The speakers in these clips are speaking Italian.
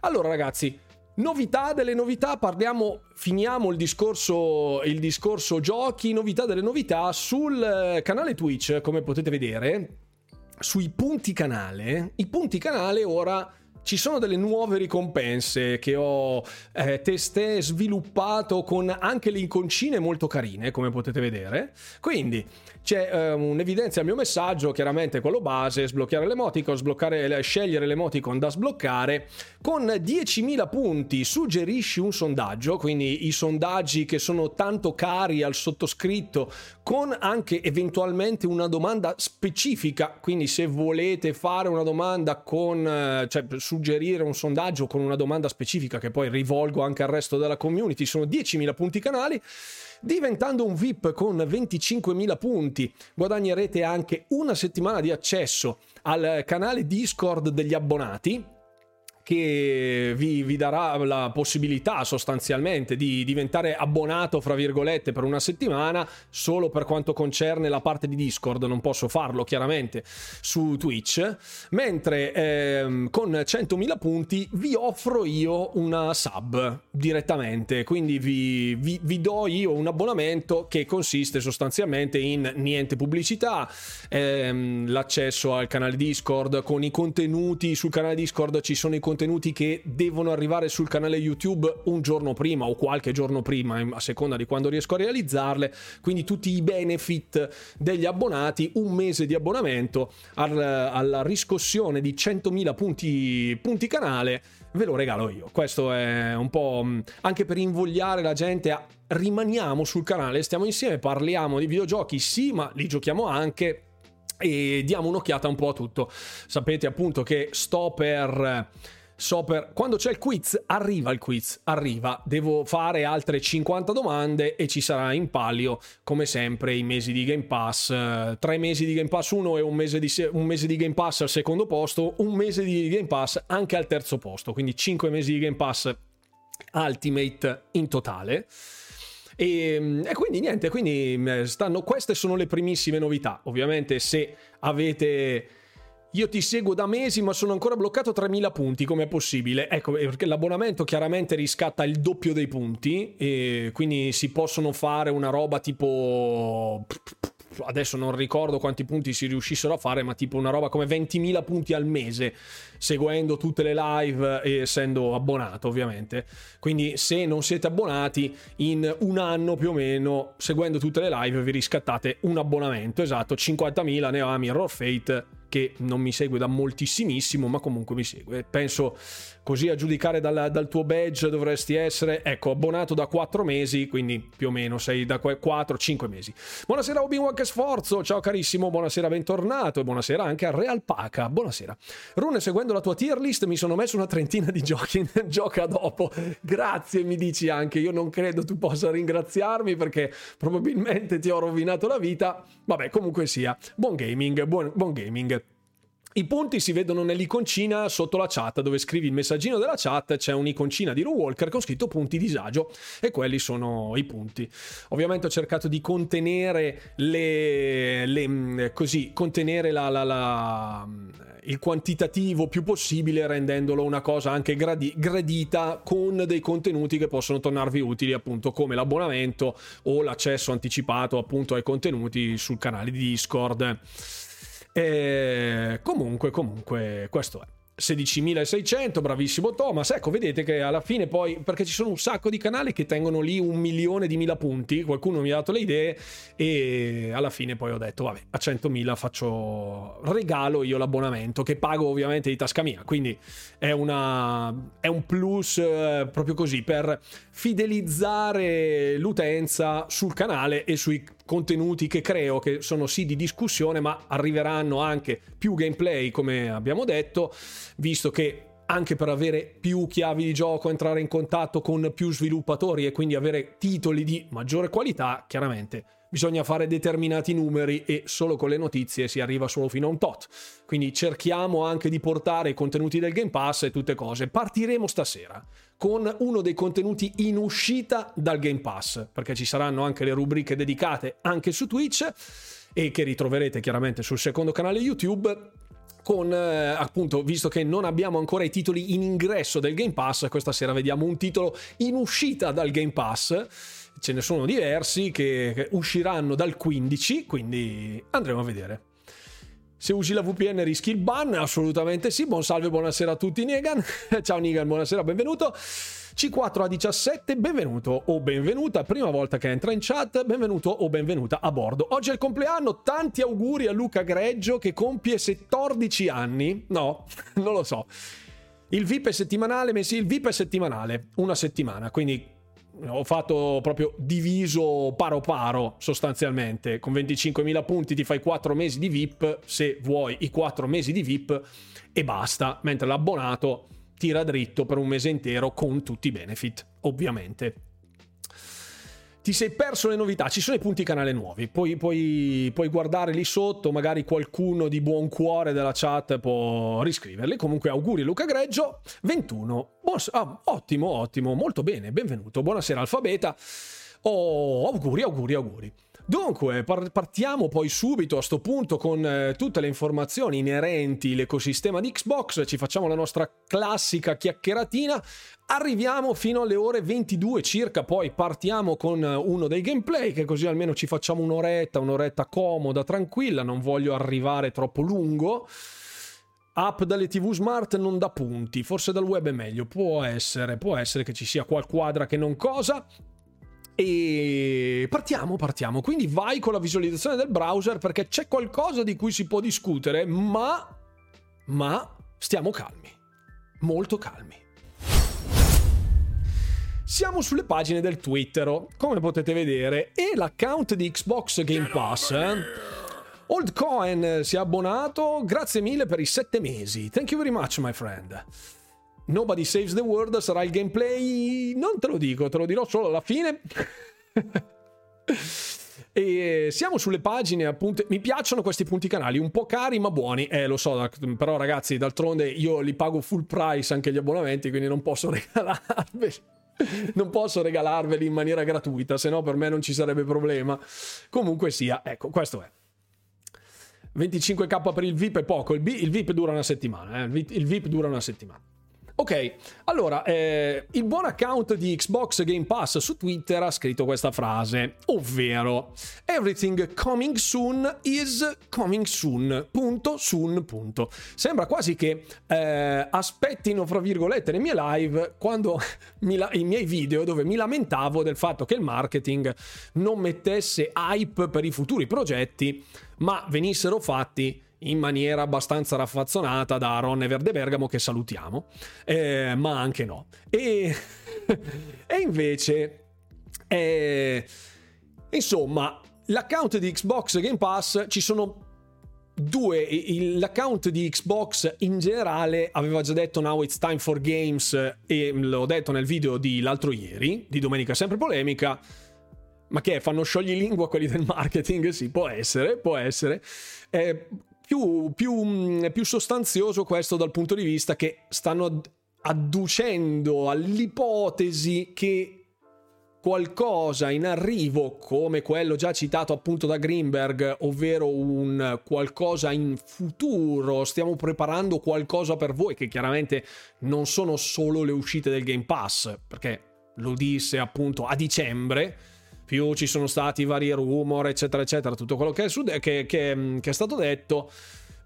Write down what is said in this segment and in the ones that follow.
Allora ragazzi, Novità delle novità, parliamo, finiamo il discorso, il discorso giochi, novità delle novità sul eh, canale Twitch, come potete vedere, sui punti canale. I punti canale ora ci sono delle nuove ricompense che ho eh, testé sviluppato con anche le inconcine molto carine, come potete vedere. Quindi c'è eh, un'evidenza al mio messaggio, chiaramente quello base, sbloccare l'emoticon, sbloccare, scegliere l'emoticon da sbloccare. Con 10.000 punti suggerisci un sondaggio, quindi i sondaggi che sono tanto cari al sottoscritto, con anche eventualmente una domanda specifica, quindi se volete fare una domanda con... Eh, cioè, suggerire un sondaggio con una domanda specifica che poi rivolgo anche al resto della community, sono 10.000 punti canali. Diventando un VIP con 25.000 punti guadagnerete anche una settimana di accesso al canale Discord degli abbonati che vi, vi, darà la possibilità sostanzialmente di diventare abbonato, fra virgolette, per una settimana, solo per quanto concerne la parte di Discord, non posso farlo chiaramente su Twitch, mentre ehm, con 100.000 punti vi offro io una sub direttamente, quindi vi, vi, vi, do io un abbonamento che consiste sostanzialmente in niente pubblicità, ehm, l'accesso al canale Discord. Con i contenuti, sul canale Discord ci sono i contenuti contenuti che devono arrivare sul canale YouTube un giorno prima o qualche giorno prima, a seconda di quando riesco a realizzarle. Quindi tutti i benefit degli abbonati, un mese di abbonamento alla riscossione di 100.000 punti, punti canale ve lo regalo io. Questo è un po' anche per invogliare la gente a rimaniamo sul canale, stiamo insieme, parliamo di videogiochi, sì, ma li giochiamo anche e diamo un'occhiata un po' a tutto. Sapete appunto che sto per so per quando c'è il quiz, arriva il quiz, arriva, devo fare altre 50 domande e ci sarà in palio come sempre i mesi di Game Pass, tre mesi di Game Pass 1 e un mese di, un mese di Game Pass al secondo posto, un mese di Game Pass anche al terzo posto, quindi 5 mesi di Game Pass Ultimate in totale. E, e, quindi niente, quindi stanno, queste sono le primissime novità. Ovviamente se avete io ti seguo da mesi, ma sono ancora bloccato 3000 punti. Com'è possibile? Ecco, eh, perché l'abbonamento chiaramente riscatta il doppio dei punti. E quindi si possono fare una roba tipo. Adesso non ricordo quanti punti si riuscissero a fare, ma tipo una roba come 20.000 punti al mese, seguendo tutte le live e essendo abbonato, ovviamente. Quindi, se non siete abbonati, in un anno più o meno, seguendo tutte le live, vi riscattate un abbonamento. Esatto, 50.000 ne ho a Mirror Fate che non mi segue da moltissimissimo, ma comunque mi segue. Penso così a giudicare dal, dal tuo badge dovresti essere, ecco, abbonato da 4 mesi, quindi più o meno sei da 4-5 mesi. Buonasera Obi-Wan che sforzo, ciao carissimo, buonasera, bentornato e buonasera anche a Real Paca, buonasera. Rune, seguendo la tua tier list mi sono messo una trentina di giochi, gioca dopo, grazie mi dici anche, io non credo tu possa ringraziarmi perché probabilmente ti ho rovinato la vita, vabbè comunque sia, buon gaming, buon, buon gaming. I punti si vedono nell'iconcina sotto la chat dove scrivi il messaggino della chat, c'è un'iconcina di Walker con scritto punti disagio e quelli sono i punti. Ovviamente ho cercato di contenere le, le mm, così, contenere la, la, la, il quantitativo più possibile rendendolo una cosa anche gradi, gradita con dei contenuti che possono tornarvi utili appunto come l'abbonamento o l'accesso anticipato appunto ai contenuti sul canale di Discord. E comunque, comunque, questo è. 16.600, bravissimo Thomas. Ecco, vedete che alla fine poi, perché ci sono un sacco di canali che tengono lì un milione di mila punti, qualcuno mi ha dato le idee e alla fine poi ho detto, vabbè, a 100.000 faccio, regalo io l'abbonamento che pago ovviamente di tasca mia, quindi è, una, è un plus eh, proprio così per fidelizzare l'utenza sul canale e sui contenuti che creo che sono sì di discussione ma arriveranno anche più gameplay come abbiamo detto visto che anche per avere più chiavi di gioco, entrare in contatto con più sviluppatori e quindi avere titoli di maggiore qualità, chiaramente bisogna fare determinati numeri e solo con le notizie si arriva solo fino a un tot. Quindi cerchiamo anche di portare i contenuti del Game Pass e tutte cose. Partiremo stasera con uno dei contenuti in uscita dal Game Pass, perché ci saranno anche le rubriche dedicate anche su Twitch e che ritroverete chiaramente sul secondo canale YouTube con eh, appunto visto che non abbiamo ancora i titoli in ingresso del Game Pass questa sera vediamo un titolo in uscita dal Game Pass ce ne sono diversi che, usciranno dal 15 quindi andremo a vedere se usi la VPN rischi il ban? Assolutamente sì. Buon salve, buonasera a tutti, Negan. Ciao Negan, buonasera, benvenuto. C4 a 17, benvenuto o benvenuta, prima volta che entra in chat, benvenuto o benvenuta a bordo. Oggi è il compleanno, tanti auguri a Luca Greggio che compie 14 anni. No, non lo so. Il VIP è settimanale, Messi, il VIP è settimanale, una settimana, quindi ho fatto proprio diviso paro paro sostanzialmente. Con 25.000 punti ti fai 4 mesi di VIP se vuoi i 4 mesi di VIP e basta. Mentre l'abbonato tira dritto per un mese intero con tutti i benefit ovviamente ti sei perso le novità, ci sono i punti canale nuovi, puoi, puoi, puoi, guardare lì sotto, magari qualcuno di buon cuore della chat può riscriverli. Comunque auguri Luca Greggio, 21, buon, ah, ottimo, ottimo, molto bene, benvenuto, buonasera Alfabeta, oh, auguri, auguri, auguri. Dunque, partiamo poi subito a sto punto con eh, tutte le informazioni inerenti all'ecosistema di Xbox, ci facciamo la nostra classica chiacchieratina, arriviamo fino alle ore 22 circa, poi partiamo con eh, uno dei gameplay, che così almeno ci facciamo un'oretta, un'oretta comoda, tranquilla, non voglio arrivare troppo lungo. App dalle TV smart non dà punti, forse dal web è meglio, può essere, può essere che ci sia qualquadra che non cosa. E partiamo, partiamo. Quindi vai con la visualizzazione del browser perché c'è qualcosa di cui si può discutere, ma ma stiamo calmi. Molto calmi. Siamo sulle pagine del Twitter, come potete vedere, e l'account di Xbox Game Pass. Eh? Old Cohen si è abbonato, grazie mille per i sette mesi. Thank you very much, my friend. Nobody Saves the World sarà il gameplay. Non te lo dico, te lo dirò solo alla fine. e siamo sulle pagine appunto mi piacciono questi punti canali un po' cari ma buoni eh lo so però ragazzi d'altronde io li pago full price anche gli abbonamenti quindi non posso regalarveli non posso regalarveli in maniera gratuita se no per me non ci sarebbe problema comunque sia ecco questo è 25k per il VIP è poco il, VIP dura una settimana eh? il VIP dura una settimana Ok, allora, eh, il buon account di Xbox Game Pass su Twitter ha scritto questa frase, ovvero Everything coming soon is coming soon, punto, soon, punto. Sembra quasi che eh, aspettino, fra virgolette, le mie live quando la- i miei video dove mi lamentavo del fatto che il marketing non mettesse hype per i futuri progetti, ma venissero fatti in maniera abbastanza raffazzonata da Ron Verde Bergamo che salutiamo, eh, ma anche no. E, e invece, eh, insomma, l'account di Xbox Game Pass ci sono due, l'account di Xbox in generale aveva già detto now it's time for games e l'ho detto nel video di l'altro ieri, di domenica sempre polemica, ma che fanno sciogli lingua quelli del marketing? Sì, può essere, può essere. Eh, più, più, mm, più sostanzioso questo dal punto di vista che stanno adducendo all'ipotesi che qualcosa in arrivo come quello già citato appunto da Greenberg, ovvero un qualcosa in futuro, stiamo preparando qualcosa per voi che chiaramente non sono solo le uscite del Game Pass, perché lo disse appunto a dicembre, più ci sono stati vari rumor, eccetera, eccetera, tutto quello che è, su, che, che, che è stato detto.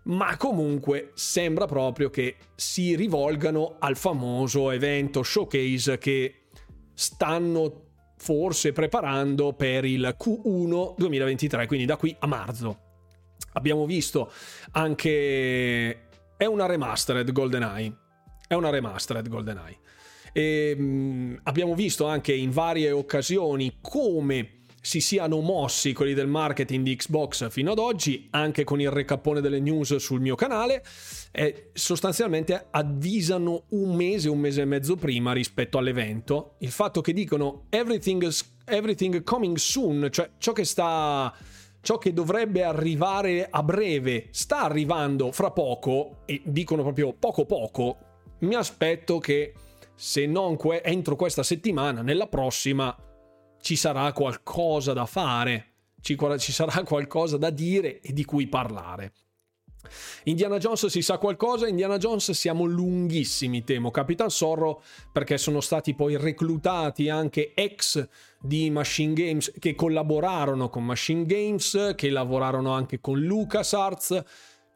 Ma comunque sembra proprio che si rivolgano al famoso evento showcase che stanno forse preparando per il Q1 2023, quindi da qui a marzo. Abbiamo visto anche... È una remastered GoldenEye. È una remastered GoldenEye. E, mh, abbiamo visto anche in varie occasioni come si siano mossi quelli del marketing di Xbox fino ad oggi, anche con il recappone delle news sul mio canale, e sostanzialmente avvisano un mese, un mese e mezzo prima rispetto all'evento. Il fatto che dicono everything, everything coming soon, cioè ciò che sta ciò che dovrebbe arrivare a breve sta arrivando fra poco e dicono proprio poco poco mi aspetto che se non que- entro questa settimana, nella prossima ci sarà qualcosa da fare, ci, ci sarà qualcosa da dire e di cui parlare. Indiana Jones si sa qualcosa, Indiana Jones siamo lunghissimi, temo. Capitan Sorro perché sono stati poi reclutati anche ex di Machine Games che collaborarono con Machine Games, che lavorarono anche con LucasArts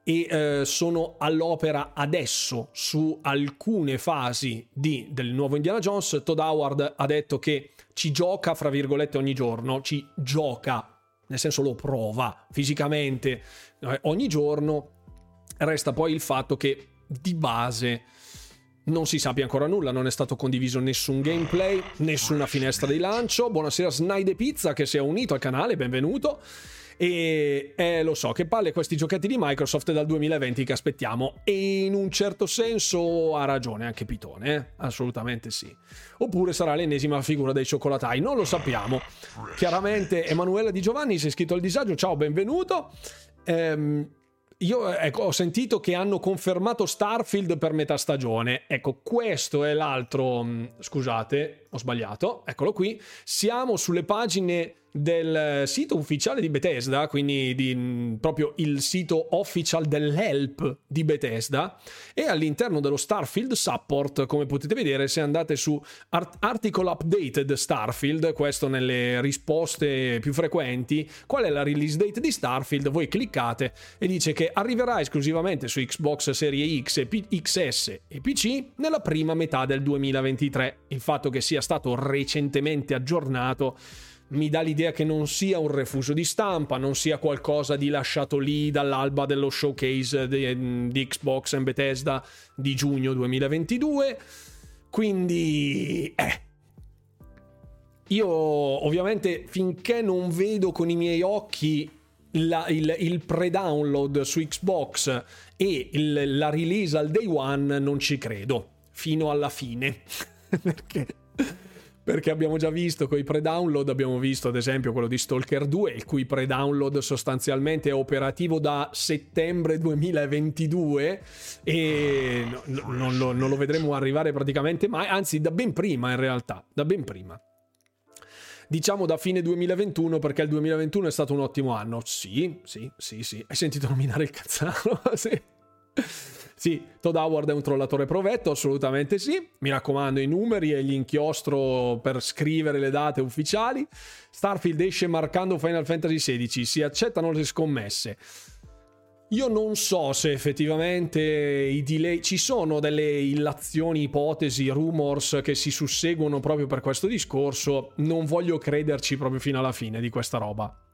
e eh, sono all'opera adesso su alcune fasi di, del nuovo Indiana Jones. Todd Howard ha detto che ci gioca, fra virgolette, ogni giorno, ci gioca, nel senso lo prova fisicamente eh, ogni giorno. Resta poi il fatto che di base non si sappia ancora nulla, non è stato condiviso nessun gameplay, nessuna finestra di lancio. Buonasera Snide Pizza che si è unito al canale, benvenuto. E eh, lo so, che palle questi giochetti di Microsoft dal 2020 che aspettiamo. E in un certo senso ha ragione anche Pitone, eh? assolutamente sì. Oppure sarà l'ennesima figura dei cioccolatai, non lo sappiamo. Chiaramente Emanuela Di Giovanni si è iscritto al disagio, ciao, benvenuto. Ehm, io ecco, ho sentito che hanno confermato Starfield per metà stagione. Ecco, questo è l'altro. Mm, scusate, ho sbagliato. Eccolo qui. Siamo sulle pagine del sito ufficiale di Bethesda, quindi di, mm, proprio il sito official dell'help di Bethesda e all'interno dello Starfield Support, come potete vedere se andate su Art- Article Updated Starfield, questo nelle risposte più frequenti, qual è la release date di Starfield, voi cliccate e dice che arriverà esclusivamente su Xbox Serie X, P- XS e PC nella prima metà del 2023. Il fatto che sia stato recentemente aggiornato mi dà l'idea che non sia un refuso di stampa, non sia qualcosa di lasciato lì dall'alba dello showcase di, di Xbox e Bethesda di giugno 2022. Quindi, eh. Io ovviamente finché non vedo con i miei occhi la, il, il, pre-download su Xbox e il, la release al day one non ci credo fino alla fine perché perché abbiamo già visto con i pre-download, abbiamo visto ad esempio quello di Stalker 2, il cui pre-download sostanzialmente è operativo da settembre 2022 e no, non, lo, non lo vedremo arrivare praticamente mai, anzi da ben prima in realtà, da ben prima diciamo da fine 2021 perché il 2021 è stato un ottimo anno. Sì, sì, sì, sì. Hai sentito nominare il cazzaro? sì. Sì, Todd Howard è un trollatore provetto, assolutamente sì. Mi raccomando, i numeri e l'inchiostro per scrivere le date ufficiali. Starfield esce marcando Final Fantasy XVI, si accettano le scommesse. Io non so se effettivamente i delay ci sono delle illazioni, ipotesi, rumors che si susseguono proprio per questo discorso. Non voglio crederci proprio fino alla fine di questa roba.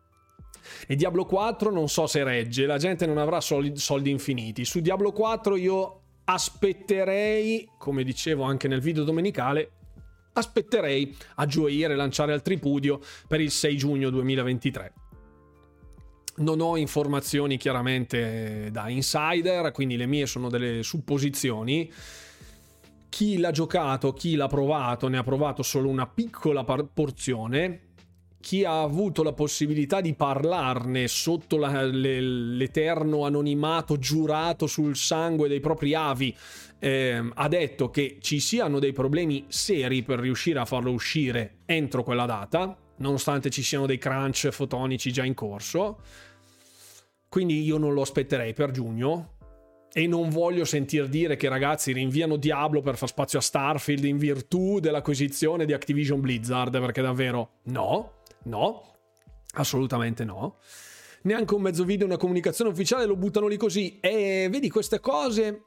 E Diablo 4 non so se regge, la gente non avrà soldi, soldi infiniti. Su Diablo 4 io aspetterei, come dicevo anche nel video domenicale, aspetterei a gioire, lanciare al tripudio per il 6 giugno 2023. Non ho informazioni chiaramente da insider, quindi le mie sono delle supposizioni. Chi l'ha giocato, chi l'ha provato, ne ha provato solo una piccola porzione chi ha avuto la possibilità di parlarne sotto la, le, l'eterno anonimato giurato sul sangue dei propri avi eh, ha detto che ci siano dei problemi seri per riuscire a farlo uscire entro quella data, nonostante ci siano dei crunch fotonici già in corso. Quindi io non lo aspetterei per giugno. E non voglio sentir dire che ragazzi rinviano Diablo per far spazio a Starfield in virtù dell'acquisizione di Activision Blizzard, perché davvero no. No, assolutamente no. Neanche un mezzo video, una comunicazione ufficiale lo buttano lì così. E vedi queste cose.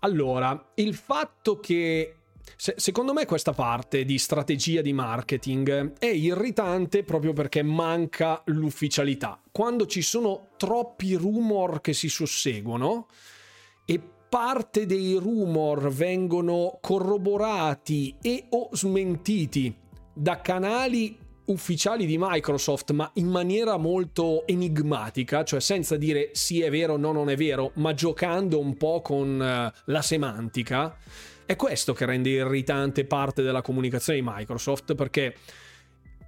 Allora, il fatto che se, secondo me questa parte di strategia di marketing è irritante proprio perché manca l'ufficialità. Quando ci sono troppi rumor che si susseguono e parte dei rumor vengono corroborati e o smentiti da canali ufficiali di Microsoft, ma in maniera molto enigmatica, cioè senza dire sì è vero no non è vero, ma giocando un po' con uh, la semantica, è questo che rende irritante parte della comunicazione di Microsoft, perché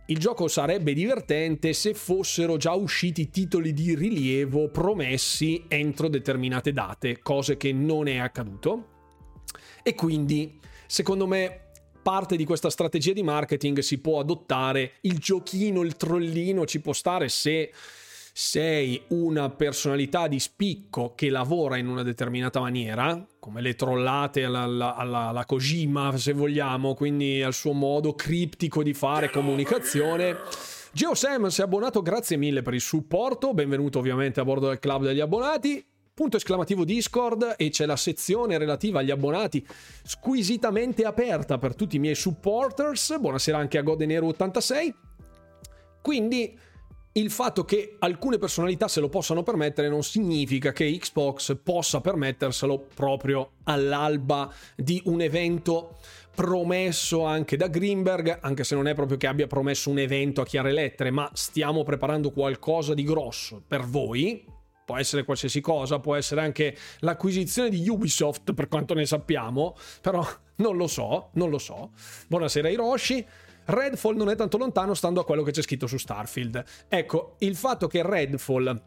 il gioco sarebbe divertente se fossero già usciti titoli di rilievo promessi entro determinate date, cose che non è accaduto. E quindi, secondo me, parte di questa strategia di marketing si può adottare, il giochino, il trollino ci può stare se sei una personalità di spicco che lavora in una determinata maniera, come le trollate alla, alla, alla, Kojima, se vogliamo, quindi al suo modo criptico di fare comunicazione. GeoSam si è abbonato, grazie mille per il supporto, benvenuto ovviamente a bordo del club degli abbonati punto esclamativo Discord e c'è la sezione relativa agli abbonati squisitamente aperta per tutti i miei supporters. Buonasera anche a Godenero86. Quindi il fatto che alcune personalità se lo possano permettere non significa che Xbox possa permetterselo proprio all'alba di un evento promesso anche da Greenberg, anche se non è proprio che abbia promesso un evento a chiare lettere, ma stiamo preparando qualcosa di grosso per voi, può essere qualsiasi cosa, può essere anche l'acquisizione di Ubisoft per quanto ne sappiamo, però non lo so, non lo so. Buonasera Hiroshi. Redfall non è tanto lontano stando a quello che c'è scritto su Starfield. Ecco, il fatto che Redfall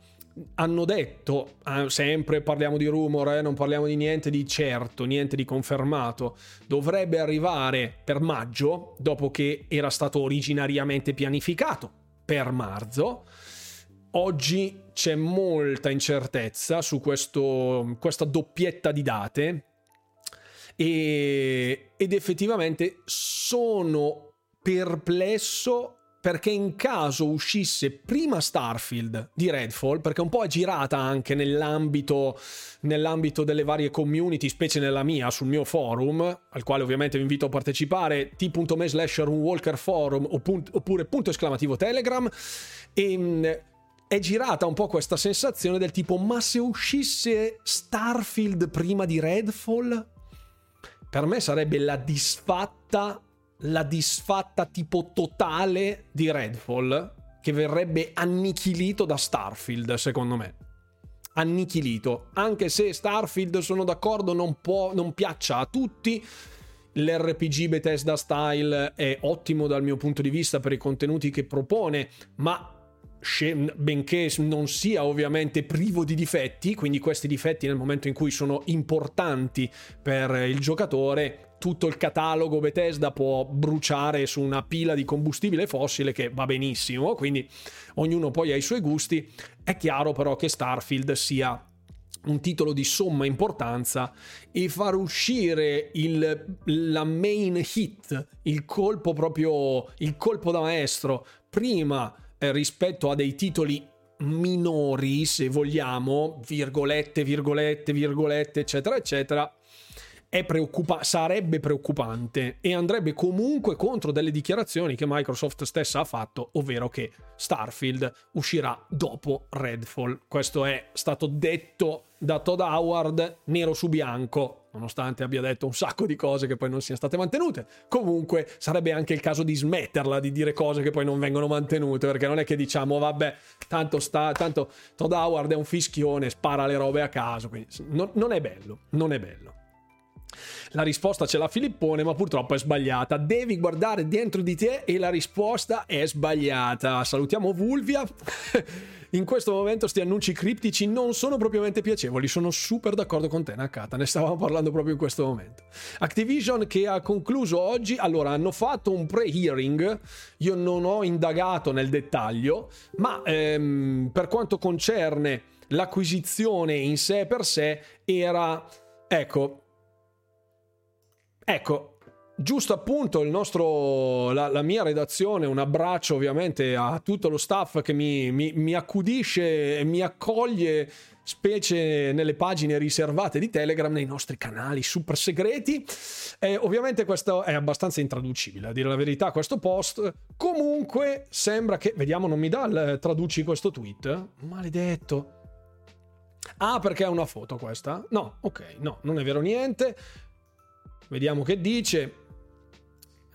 hanno detto, eh, sempre parliamo di rumor, eh, non parliamo di niente di certo, niente di confermato, dovrebbe arrivare per maggio, dopo che era stato originariamente pianificato per marzo. Oggi c'è molta incertezza su questo, questa doppietta di date e, ed effettivamente sono perplesso perché in caso uscisse prima Starfield di Redfall, perché un po' è girata anche nell'ambito, nell'ambito, delle varie community, specie nella mia, sul mio forum, al quale ovviamente vi invito a partecipare, t.me slash runwalker forum oppure punto esclamativo telegram, e ehm, è girata un po' questa sensazione del tipo ma se uscisse Starfield prima di Redfall? Per me sarebbe la disfatta, la disfatta tipo totale di Redfall che verrebbe annichilito da Starfield, secondo me. Annichilito. Anche se Starfield, sono d'accordo, non, può, non piaccia a tutti, l'RPG Bethesda Style è ottimo dal mio punto di vista per i contenuti che propone, ma benché non sia ovviamente privo di difetti, quindi questi difetti nel momento in cui sono importanti per il giocatore, tutto il catalogo Bethesda può bruciare su una pila di combustibile fossile che va benissimo, quindi ognuno poi ha i suoi gusti. È chiaro però che Starfield sia un titolo di somma importanza e far uscire il, la main hit, il colpo proprio, il colpo da maestro, prima rispetto a dei titoli minori, se vogliamo, virgolette, virgolette, virgolette, eccetera, eccetera, preoccupa- sarebbe preoccupante e andrebbe comunque contro delle dichiarazioni che Microsoft stessa ha fatto, ovvero che Starfield uscirà dopo Redfall. Questo è stato detto da Todd Howard nero su bianco, nonostante abbia detto un sacco di cose che poi non siano state mantenute. Comunque sarebbe anche il caso di smetterla di dire cose che poi non vengono mantenute, perché non è che diciamo vabbè, tanto sta tanto Todd Howard è un fischione, spara le robe a caso, quindi non, non è bello, non è bello. La risposta ce l'ha Filippone, ma purtroppo è sbagliata. Devi guardare dentro di te e la risposta è sbagliata. Salutiamo Vulvia. In questo momento sti annunci criptici non sono propriamente piacevoli, sono super d'accordo con te Nakata, ne stavamo parlando proprio in questo momento. Activision che ha concluso oggi, allora hanno fatto un pre-hearing, io non ho indagato nel dettaglio, ma ehm, per quanto concerne l'acquisizione in sé per sé era, ecco, Ecco, giusto appunto il nostro, la, la, mia redazione, un abbraccio ovviamente a tutto lo staff che mi, mi, mi accudisce e mi accoglie specie nelle pagine riservate di Telegram, nei nostri canali super segreti. Eh, ovviamente questo è abbastanza intraducibile, a dire la verità, questo post. Comunque sembra che... Vediamo, non mi dà il traduci questo tweet? Maledetto. Ah, perché è una foto questa? No, ok, no, non è vero niente. Vediamo che dice.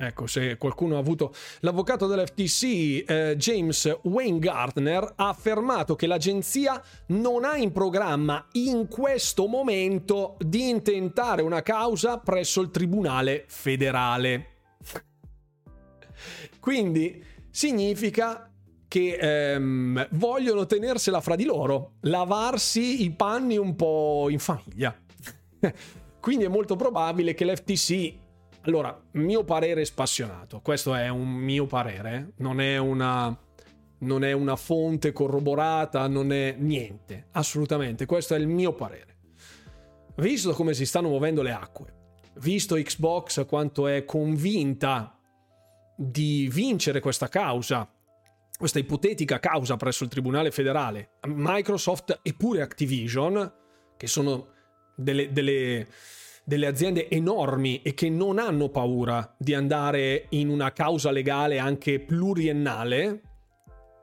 Ecco, se qualcuno ha avuto l'avvocato dell'FTC, eh, James Wayne Gardner, ha affermato che l'agenzia non ha in programma in questo momento di intentare una causa presso il Tribunale federale. Quindi significa che ehm, vogliono tenersela fra di loro, lavarsi i panni un po' in famiglia. Quindi è molto probabile che l'FTC allora, mio parere spassionato, questo è un mio parere, non è una non è una fonte corroborata, non è niente, assolutamente, questo è il mio parere. Visto come si stanno muovendo le acque, visto Xbox quanto è convinta di vincere questa causa, questa ipotetica causa presso il Tribunale federale, Microsoft e pure Activision, che sono delle, delle, delle aziende enormi e che non hanno paura di andare in una causa legale anche pluriennale,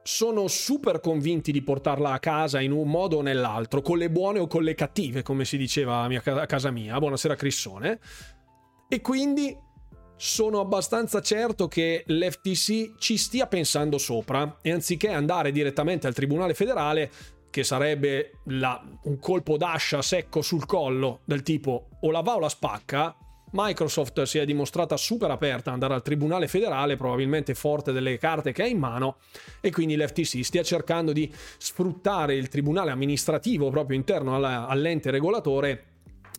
sono super convinti di portarla a casa in un modo o nell'altro, con le buone o con le cattive, come si diceva a, casa mia. Buonasera Crissone. E quindi sono abbastanza certo che l'FTC ci stia pensando sopra e anziché andare direttamente al Tribunale federale, che sarebbe la, un colpo d'ascia secco sul collo del tipo o la va o la spacca, Microsoft si è dimostrata super aperta ad andare al Tribunale federale, probabilmente forte delle carte che ha in mano, e quindi l'FTC stia cercando di sfruttare il Tribunale amministrativo proprio interno alla, all'ente regolatore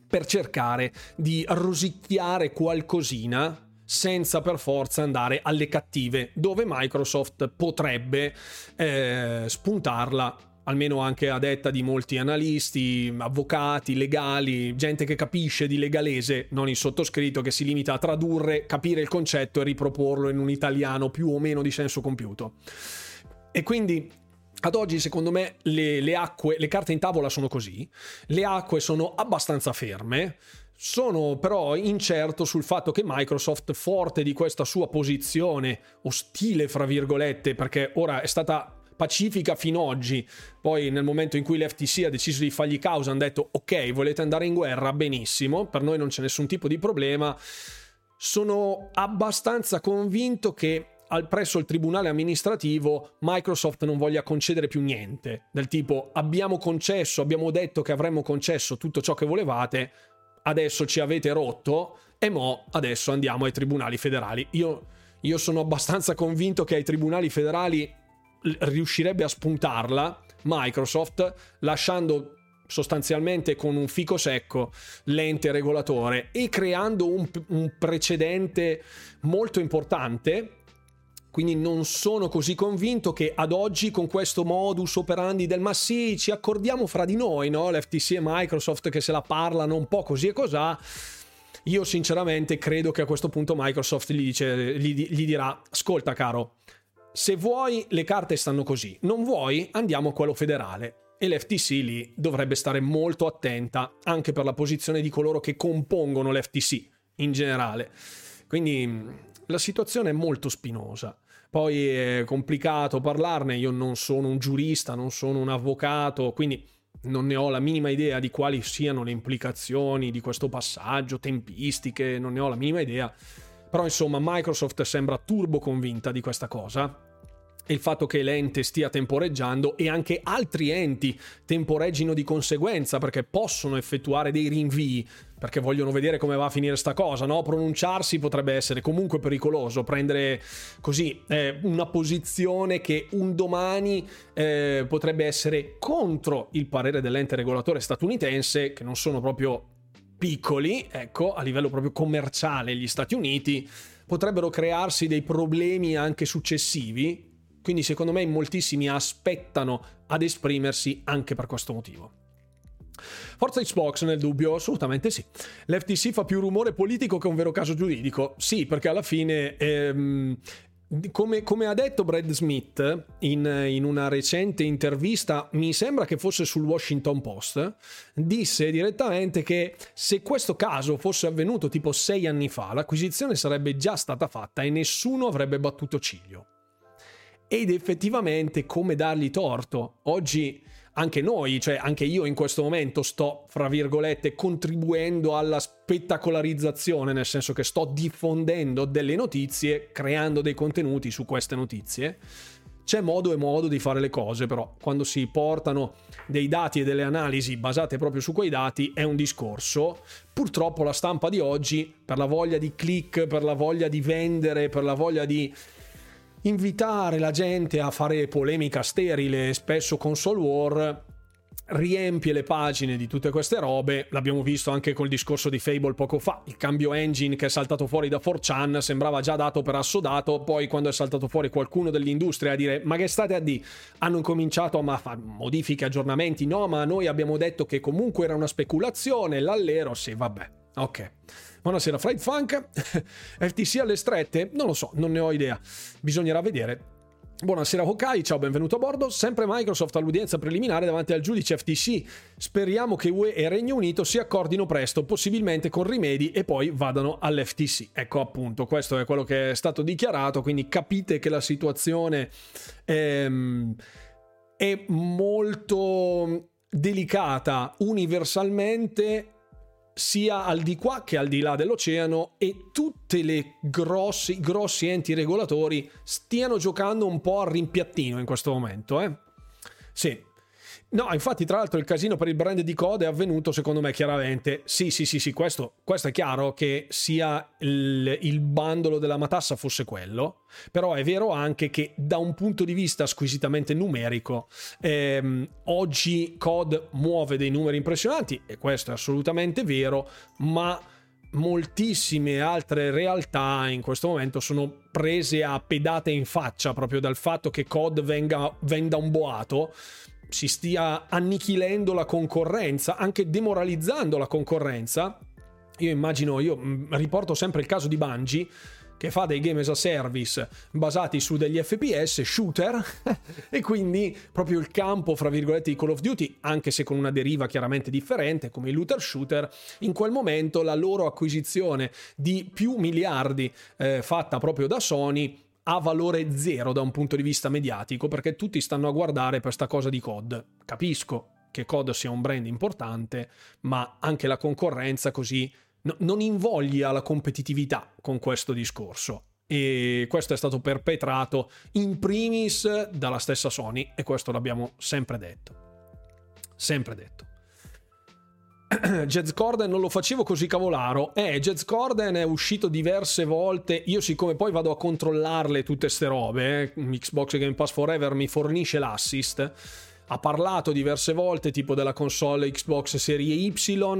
per cercare di rosicchiare qualcosina senza per forza andare alle cattive, dove Microsoft potrebbe eh, spuntarla almeno anche a detta di molti analisti, avvocati, legali, gente che capisce di legalese, non il sottoscritto che si limita a tradurre, capire il concetto e riproporlo in un italiano più o meno di senso compiuto. E quindi ad oggi, secondo me, le, le, acque, le carte in tavola sono così. Le acque sono abbastanza ferme. Sono però incerto sul fatto che Microsoft, forte di questa sua posizione ostile, fra virgolette, perché ora è stata pacifica fino ad oggi. Poi nel momento in cui l'FTC ha deciso di fargli causa hanno detto ok, volete andare in guerra, benissimo, per noi non c'è nessun tipo di problema. Sono abbastanza convinto che al, presso il tribunale amministrativo Microsoft non voglia concedere più niente, del tipo abbiamo concesso, abbiamo detto che avremmo concesso tutto ciò che volevate, adesso ci avete rotto e mo adesso andiamo ai tribunali federali. Io, io sono abbastanza convinto che ai tribunali federali riuscirebbe a spuntarla Microsoft lasciando sostanzialmente con un fico secco l'ente regolatore e creando un, un precedente molto importante quindi non sono così convinto che ad oggi con questo modus operandi del ma sì, ci accordiamo fra di noi, no? L'FTC e Microsoft che se la parlano un po' così e cos'ha. Io sinceramente credo che a questo punto Microsoft gli, dice, gli, gli dirà, ascolta caro, se vuoi le carte stanno così, non vuoi andiamo a quello federale. E l'FTC lì dovrebbe stare molto attenta anche per la posizione di coloro che compongono l'FTC in generale. Quindi la situazione è molto spinosa. Poi è complicato parlarne, io non sono un giurista, non sono un avvocato, quindi non ne ho la minima idea di quali siano le implicazioni di questo passaggio, tempistiche, non ne ho la minima idea. Però insomma Microsoft sembra turbo convinta di questa cosa il fatto che l'ente stia temporeggiando e anche altri enti temporeggino di conseguenza perché possono effettuare dei rinvii perché vogliono vedere come va a finire sta cosa, no? Pronunciarsi potrebbe essere comunque pericoloso, prendere così eh, una posizione che un domani eh, potrebbe essere contro il parere dell'ente regolatore statunitense, che non sono proprio piccoli, ecco, a livello proprio commerciale gli Stati Uniti, potrebbero crearsi dei problemi anche successivi quindi secondo me moltissimi aspettano ad esprimersi anche per questo motivo. Forza Xbox nel dubbio? Assolutamente sì. L'FTC fa più rumore politico che un vero caso giuridico? Sì, perché alla fine ehm, come, come, ha detto Brad Smith in, in, una recente intervista, mi sembra che fosse sul Washington Post, disse direttamente che se questo caso fosse avvenuto tipo sei anni fa, l'acquisizione sarebbe già stata fatta e nessuno avrebbe battuto ciglio. Ed effettivamente come dargli torto? Oggi anche noi, cioè anche io in questo momento sto, fra virgolette, contribuendo alla spettacolarizzazione, nel senso che sto diffondendo delle notizie, creando dei contenuti su queste notizie. C'è modo e modo di fare le cose, però quando si portano dei dati e delle analisi basate proprio su quei dati è un discorso. Purtroppo la stampa di oggi, per la voglia di click, per la voglia di vendere, per la voglia di invitare la gente a fare polemica sterile, spesso console war, riempie le pagine di tutte queste robe. L'abbiamo visto anche col discorso di Fable poco fa. Il cambio engine che è saltato fuori da 4chan sembrava già dato per assodato. Poi, quando è saltato fuori qualcuno dell'industria a dire: Ma che state a di? Hanno cominciato a fare modifiche, aggiornamenti. No, ma noi abbiamo detto che comunque era una speculazione. L'allero, sì, vabbè. Ok. Buonasera, Fried Funk. FTC alle strette? Non lo so, non ne ho idea. Bisognerà vedere. Buonasera Hokai, ciao, benvenuto a bordo. Sempre Microsoft all'udienza preliminare davanti al giudice FTC. Speriamo che UE e Regno Unito si accordino presto, possibilmente con rimedi e poi vadano all'FTC. Ecco appunto, questo è quello che è stato dichiarato, quindi capite che la situazione è, ehm, è molto delicata universalmente sia al di qua che al di là dell'oceano e le grossi, grossi enti regolatori stiano giocando un po' al rimpiattino in questo momento. Eh? Sì, No, infatti, tra l'altro, il casino per il brand di code è avvenuto, secondo me, chiaramente. Sì, sì, sì, sì, questo, questo è chiaro che sia il, il, bandolo della matassa fosse quello, però è vero anche che da un punto di vista squisitamente numerico, ehm, oggi code muove dei numeri impressionanti, e questo è assolutamente vero, ma moltissime altre realtà in questo momento sono prese a pedate in faccia proprio dal fatto che COD venga, venda un boato si stia annichilendo la concorrenza, anche demoralizzando la concorrenza. Io immagino, io mm, riporto sempre il caso di Bungie che fa dei game as a service basati su degli FPS shooter e quindi proprio il campo fra virgolette di Call of Duty anche se con una deriva chiaramente differente come il looter shooter in quel momento la loro acquisizione di più miliardi eh, fatta proprio da Sony ha valore zero da un punto di vista mediatico perché tutti stanno a guardare per questa cosa di COD. Capisco che COD sia un brand importante, ma anche la concorrenza così no, non invoglia la competitività con questo discorso. E questo è stato perpetrato in primis dalla stessa Sony e questo l'abbiamo sempre detto. Sempre detto. Jazz Corden non lo facevo così cavolaro. Eh, Jazz Corden è uscito diverse volte. Io, siccome poi vado a controllarle tutte ste robe, eh, Xbox Game Pass Forever mi fornisce l'assist ha parlato diverse volte tipo della console Xbox Serie Y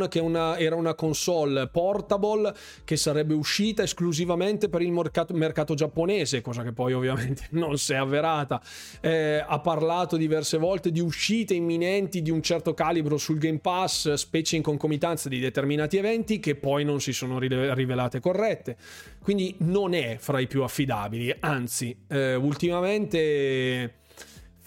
che una, era una console portable che sarebbe uscita esclusivamente per il mercato, mercato giapponese cosa che poi ovviamente non si è avverata. Eh, ha parlato diverse volte di uscite imminenti di un certo calibro sul Game Pass specie in concomitanza di determinati eventi che poi non si sono rivelate corrette. Quindi non è fra i più affidabili anzi eh, ultimamente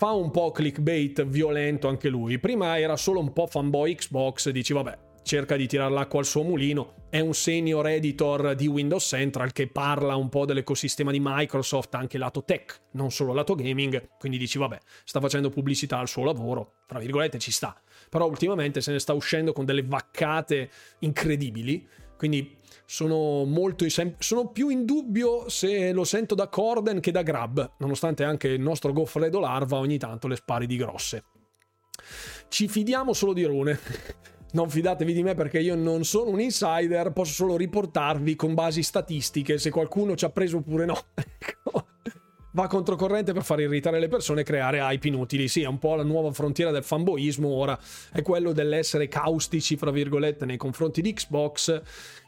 fa un po' clickbait violento anche lui. Prima era solo un po' fanboy Xbox, dici vabbè, cerca di tirare l'acqua al suo mulino. È un senior editor di Windows Central che parla un po' dell'ecosistema di Microsoft, anche lato tech, non solo lato gaming. Quindi dici, vabbè, sta facendo pubblicità al suo lavoro, tra virgolette ci sta. Però ultimamente se ne sta uscendo con delle vaccate incredibili. Quindi sono molto sono più in dubbio se lo sento da Corden che da Grab, nonostante anche il nostro Goffredo Larva ogni tanto le spari di grosse. Ci fidiamo solo di Rune. Non fidatevi di me perché io non sono un insider, posso solo riportarvi con basi statistiche se qualcuno ci ha preso oppure no. Va controcorrente per far irritare le persone e creare hype inutili. Sì, è un po' la nuova frontiera del fanboismo ora, è quello dell'essere caustici, fra virgolette, nei confronti di Xbox.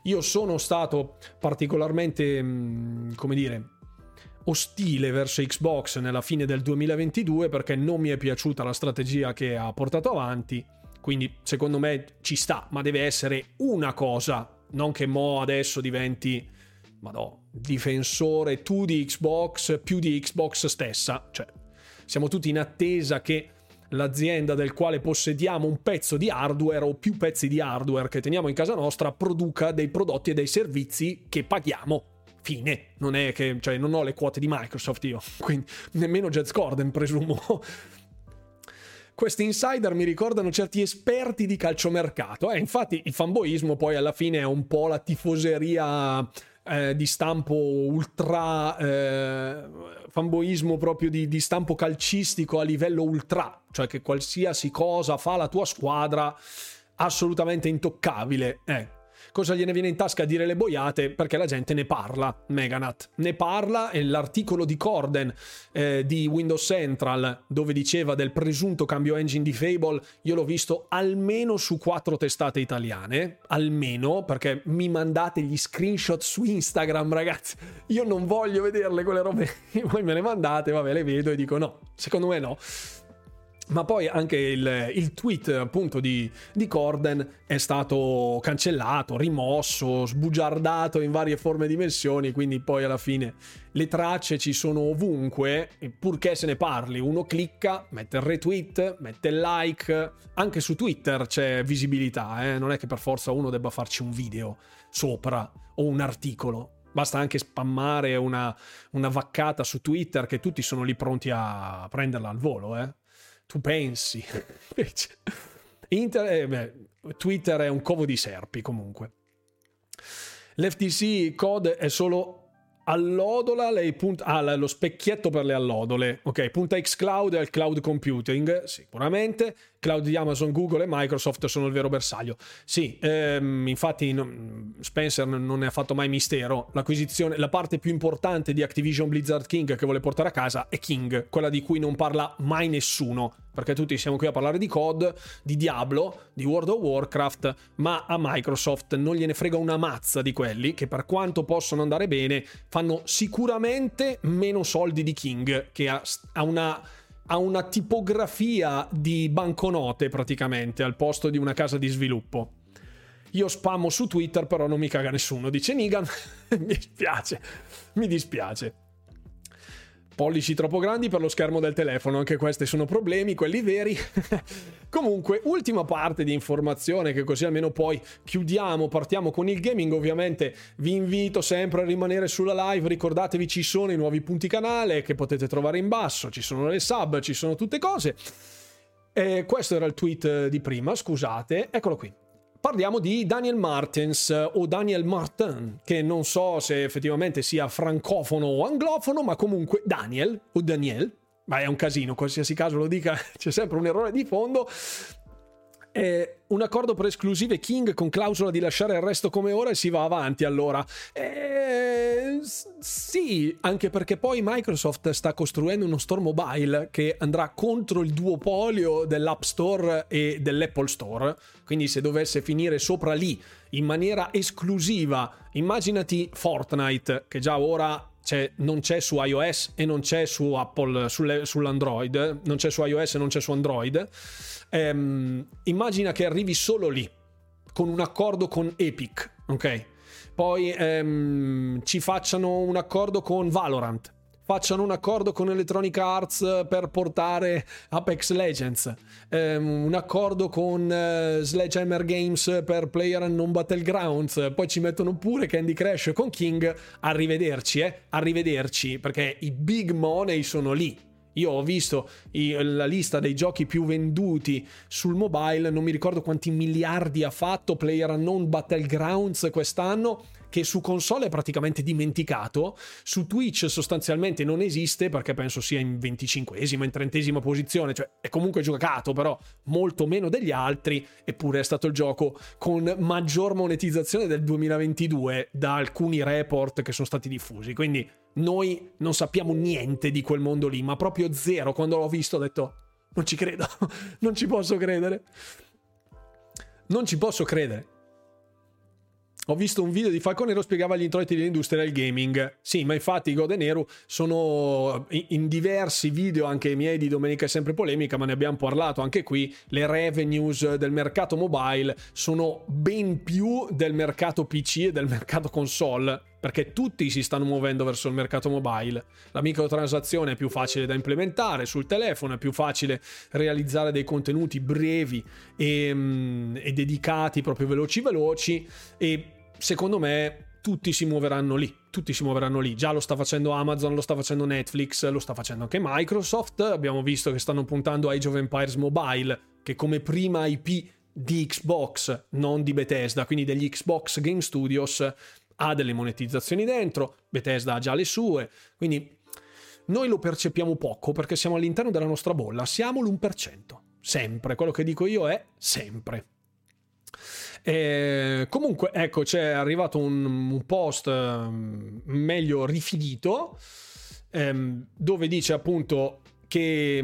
Io sono stato particolarmente, mm, come dire, ostile verso Xbox nella fine del 2022 perché non mi è piaciuta la strategia che ha portato avanti. Quindi secondo me ci sta, ma deve essere una cosa, non che mo adesso diventi madò, difensore tu di Xbox più di Xbox stessa. Cioè, siamo tutti in attesa che l'azienda del quale possediamo un pezzo di hardware o più pezzi di hardware che teniamo in casa nostra produca dei prodotti e dei servizi che paghiamo. Fine, non è che, cioè, non ho le quote di Microsoft io, quindi nemmeno Jazz Corden presumo. Questi insider mi ricordano certi esperti di calciomercato. Eh, infatti il fanboismo poi alla fine è un po' la tifoseria eh, di stampo ultra eh, fanboismo proprio di, di, stampo calcistico a livello ultra, cioè che qualsiasi cosa fa la tua squadra assolutamente intoccabile. Eh. Cosa gliene viene in tasca a dire le boiate? Perché la gente ne parla, Meganat. Ne parla e l'articolo di Corden eh, di Windows Central, dove diceva del presunto cambio engine di Fable, io l'ho visto almeno su quattro testate italiane, almeno, perché mi mandate gli screenshot su Instagram, ragazzi. Io non voglio vederle quelle robe, voi me le mandate, vabbè, le vedo e dico no, secondo me no ma poi anche il, il tweet appunto di, di, Corden è stato cancellato, rimosso, sbugiardato in varie forme e dimensioni, quindi poi alla fine le tracce ci sono ovunque, purché se ne parli, uno clicca, mette il retweet, mette il like, anche su Twitter c'è visibilità, eh? non è che per forza uno debba farci un video sopra o un articolo. Basta anche spammare una, una vaccata su Twitter che tutti sono lì pronti a prenderla al volo, eh? Tu pensi. Inter- eh, beh, Twitter è un covo di serpi comunque. L'FTC code è solo allodola, lei punta... Ah, lo specchietto per le allodole. Ok, punta xCloud il cloud computing, sicuramente. Cloud di Amazon, Google e Microsoft sono il vero bersaglio. Sì, ehm, infatti no, Spencer non ne ha fatto mai mistero. L'acquisizione, la parte più importante di Activision Blizzard King che vuole portare a casa è King, quella di cui non parla mai nessuno. Perché tutti siamo qui a parlare di COD, di Diablo, di World of Warcraft, ma a Microsoft non gliene frega una mazza di quelli che per quanto possono andare bene, fanno sicuramente meno soldi di King, che ha, ha una ha una tipografia di banconote praticamente al posto di una casa di sviluppo. Io spammo su Twitter, però non mi caga nessuno, dice Nigan. mi dispiace, mi dispiace pollici troppo grandi per lo schermo del telefono, anche questi sono problemi, quelli veri. Comunque, ultima parte di informazione che così almeno poi chiudiamo, partiamo con il gaming, ovviamente vi invito sempre a rimanere sulla live, ricordatevi ci sono i nuovi punti canale che potete trovare in basso, ci sono le sub, ci sono tutte cose. E questo era il tweet di prima, scusate, eccolo qui parliamo di Daniel Martens o Daniel Martin, che non so se effettivamente sia francofono o anglofono, ma comunque Daniel o Daniel, ma è un casino, qualsiasi caso lo dica, c'è sempre un errore di fondo. Eh, un accordo per esclusive King con clausola di lasciare il resto come ora e si va avanti allora. Eh, sì, anche perché poi Microsoft sta costruendo uno store mobile che andrà contro il duopolio dell'App Store e dell'Apple Store. Quindi se dovesse finire sopra lì in maniera esclusiva, immaginati Fortnite che già ora c'è, non c'è su iOS e non c'è su Apple, sull'Android, non c'è su iOS e non c'è su Android. Ehm, immagina che arrivi solo lì, con un accordo con Epic, ok? Poi ehm, ci facciano un accordo con Valorant, facciano un accordo con Electronic Arts per portare Apex Legends, um, un accordo con uh, Sledgehammer Games per Player Non Battlegrounds, poi ci mettono pure Candy Crush con King, arrivederci, eh, arrivederci, perché i big money sono lì. Io ho visto i, la lista dei giochi più venduti sul mobile, non mi ricordo quanti miliardi ha fatto Player Unknown Battlegrounds quest'anno che su console è praticamente dimenticato, su Twitch sostanzialmente non esiste perché penso sia in 25esima, in 30esima posizione, cioè è comunque giocato però molto meno degli altri, eppure è stato il gioco con maggior monetizzazione del 2022 da alcuni report che sono stati diffusi, quindi noi non sappiamo niente di quel mondo lì, ma proprio zero, quando l'ho visto ho detto non ci credo, non ci posso credere. Non ci posso credere. Ho visto un video di Falcone Nero spiegava gli introiti dell'industria del gaming. Sì, ma infatti Gode Nero sono in diversi video, anche i miei di Domenica è sempre polemica, ma ne abbiamo parlato anche qui. Le revenues del mercato mobile sono ben più del mercato PC e del mercato console, perché tutti si stanno muovendo verso il mercato mobile. La microtransazione è più facile da implementare sul telefono, è più facile realizzare dei contenuti brevi e, mm, e dedicati proprio veloci veloci e secondo me tutti si muoveranno lì, tutti si muoveranno lì. Già lo sta facendo Amazon, lo sta facendo Netflix, lo sta facendo anche Microsoft. Abbiamo visto che stanno puntando Age of Empires Mobile, che come prima IP di Xbox, non di Bethesda, quindi degli Xbox Game Studios, ha delle monetizzazioni dentro, Bethesda ha già le sue, quindi noi lo percepiamo poco perché siamo all'interno della nostra bolla, siamo l'1%, sempre, quello che dico io è sempre. Eh, comunque, ecco, c'è arrivato un, un post eh, meglio rifinito ehm, dove dice appunto che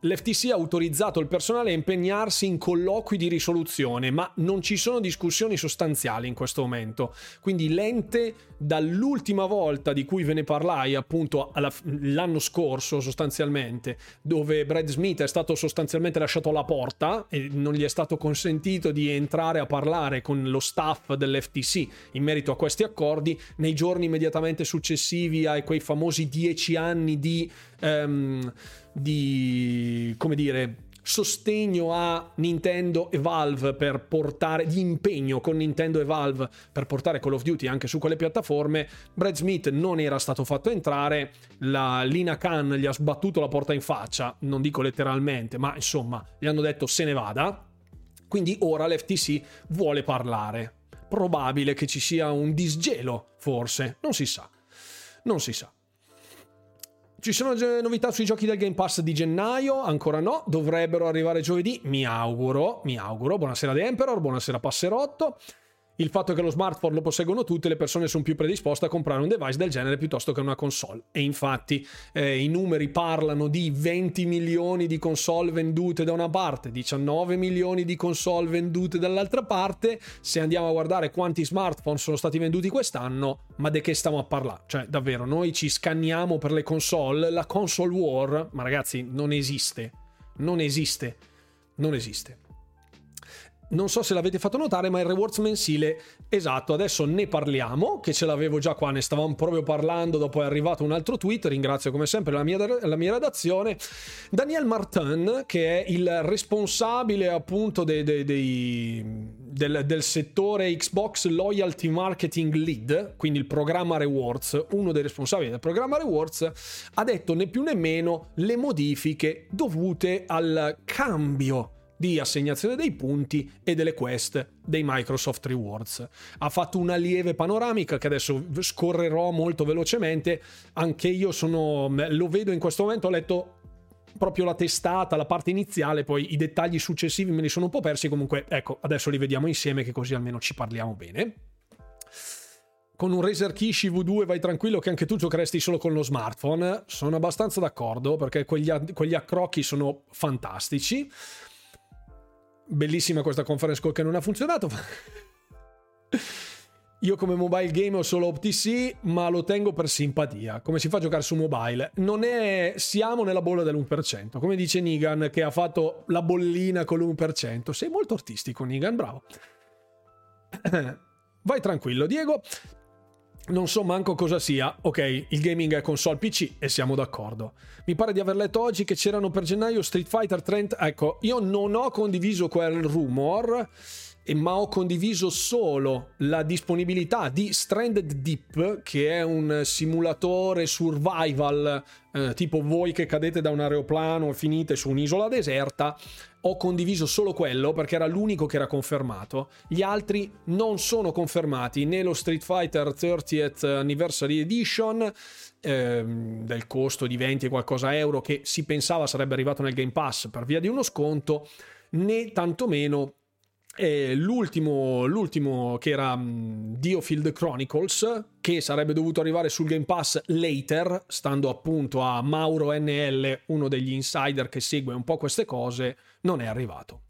l'FTC ha autorizzato il personale a impegnarsi in colloqui di risoluzione, ma non ci sono discussioni sostanziali in questo momento. Quindi l'ente, dall'ultima volta di cui ve ne parlai, appunto alla, l'anno scorso sostanzialmente, dove Brad Smith è stato sostanzialmente lasciato alla porta e non gli è stato consentito di entrare a parlare con lo staff dell'FTC in merito a questi accordi, nei giorni immediatamente successivi ai quei famosi dieci anni di... Um, di, come dire, sostegno a Nintendo e Valve per portare di impegno con Nintendo e Valve per portare Call of Duty anche su quelle piattaforme. Brad Smith non era stato fatto entrare la Lina Khan gli ha sbattuto la porta in faccia non dico letteralmente ma insomma gli hanno detto se ne vada quindi ora l'FTC vuole parlare. Probabile che ci sia un disgelo forse. Non si sa. Non si sa ci sono novità sui giochi del Game Pass di gennaio? Ancora no, dovrebbero arrivare giovedì, mi auguro, mi auguro. Buonasera The Emperor, buonasera Passerotto il fatto che lo smartphone lo posseggono tutte le persone sono più predisposte a comprare un device del genere piuttosto che una console. E infatti eh, i numeri parlano di 20 milioni di console vendute da una parte 19 milioni di console vendute dall'altra parte. Se andiamo a guardare quanti smartphone sono stati venduti quest'anno ma di che stiamo a parlare? Cioè davvero noi ci scanniamo per le console? La console war ma ragazzi non esiste. Non esiste. Non esiste non so se l'avete fatto notare, ma il rewards mensile, esatto, adesso ne parliamo, che ce l'avevo già qua, ne stavamo proprio parlando, dopo è arrivato un altro tweet, ringrazio come sempre la mia, la mia redazione, Daniel Martin, che è il responsabile appunto dei, dei, dei, del, del settore Xbox Loyalty Marketing Lead, quindi il programma rewards, uno dei responsabili del programma rewards, ha detto né più né meno le modifiche dovute al cambio di assegnazione dei punti e delle quest dei Microsoft Rewards. Ha fatto una lieve panoramica che adesso scorrerò molto velocemente. Anche io sono, lo vedo in questo momento, ho letto proprio la testata, la parte iniziale, poi i dettagli successivi me li sono un po' persi. Comunque, ecco, adesso li vediamo insieme, che così almeno ci parliamo bene. Con un Razer Kishi V2 vai tranquillo che anche tu giocheresti solo con lo smartphone. Sono abbastanza d'accordo perché quegli, quegli accrocchi sono fantastici. Bellissima questa conference call che non ha funzionato. Io come mobile game ho solo OpTC, ma lo tengo per simpatia. Come si fa a giocare su mobile? Non è... Siamo nella bolla dell'1%. Come dice Nigan, che ha fatto la bollina con l'1%. Sei molto artistico, Nigan, bravo. Vai tranquillo, Diego non so manco cosa sia. Ok, il gaming è console PC e siamo d'accordo. Mi pare di aver letto oggi che c'erano per gennaio Street Fighter 30. Ecco, io non ho condiviso quel rumor, ma ho condiviso solo la disponibilità di Stranded Deep, che è un simulatore survival, eh, tipo voi che cadete da un aeroplano e finite su un'isola deserta ho condiviso solo quello perché era l'unico che era confermato. Gli altri non sono confermati, né lo Street Fighter 30th Anniversary Edition ehm, del costo di 20 e qualcosa euro che si pensava sarebbe arrivato nel Game Pass per via di uno sconto, né tantomeno l'ultimo, l'ultimo che era um, Diofield Chronicles, che sarebbe dovuto arrivare sul Game Pass later, stando appunto a Mauro NL, uno degli insider che segue un po' queste cose, non è arrivato.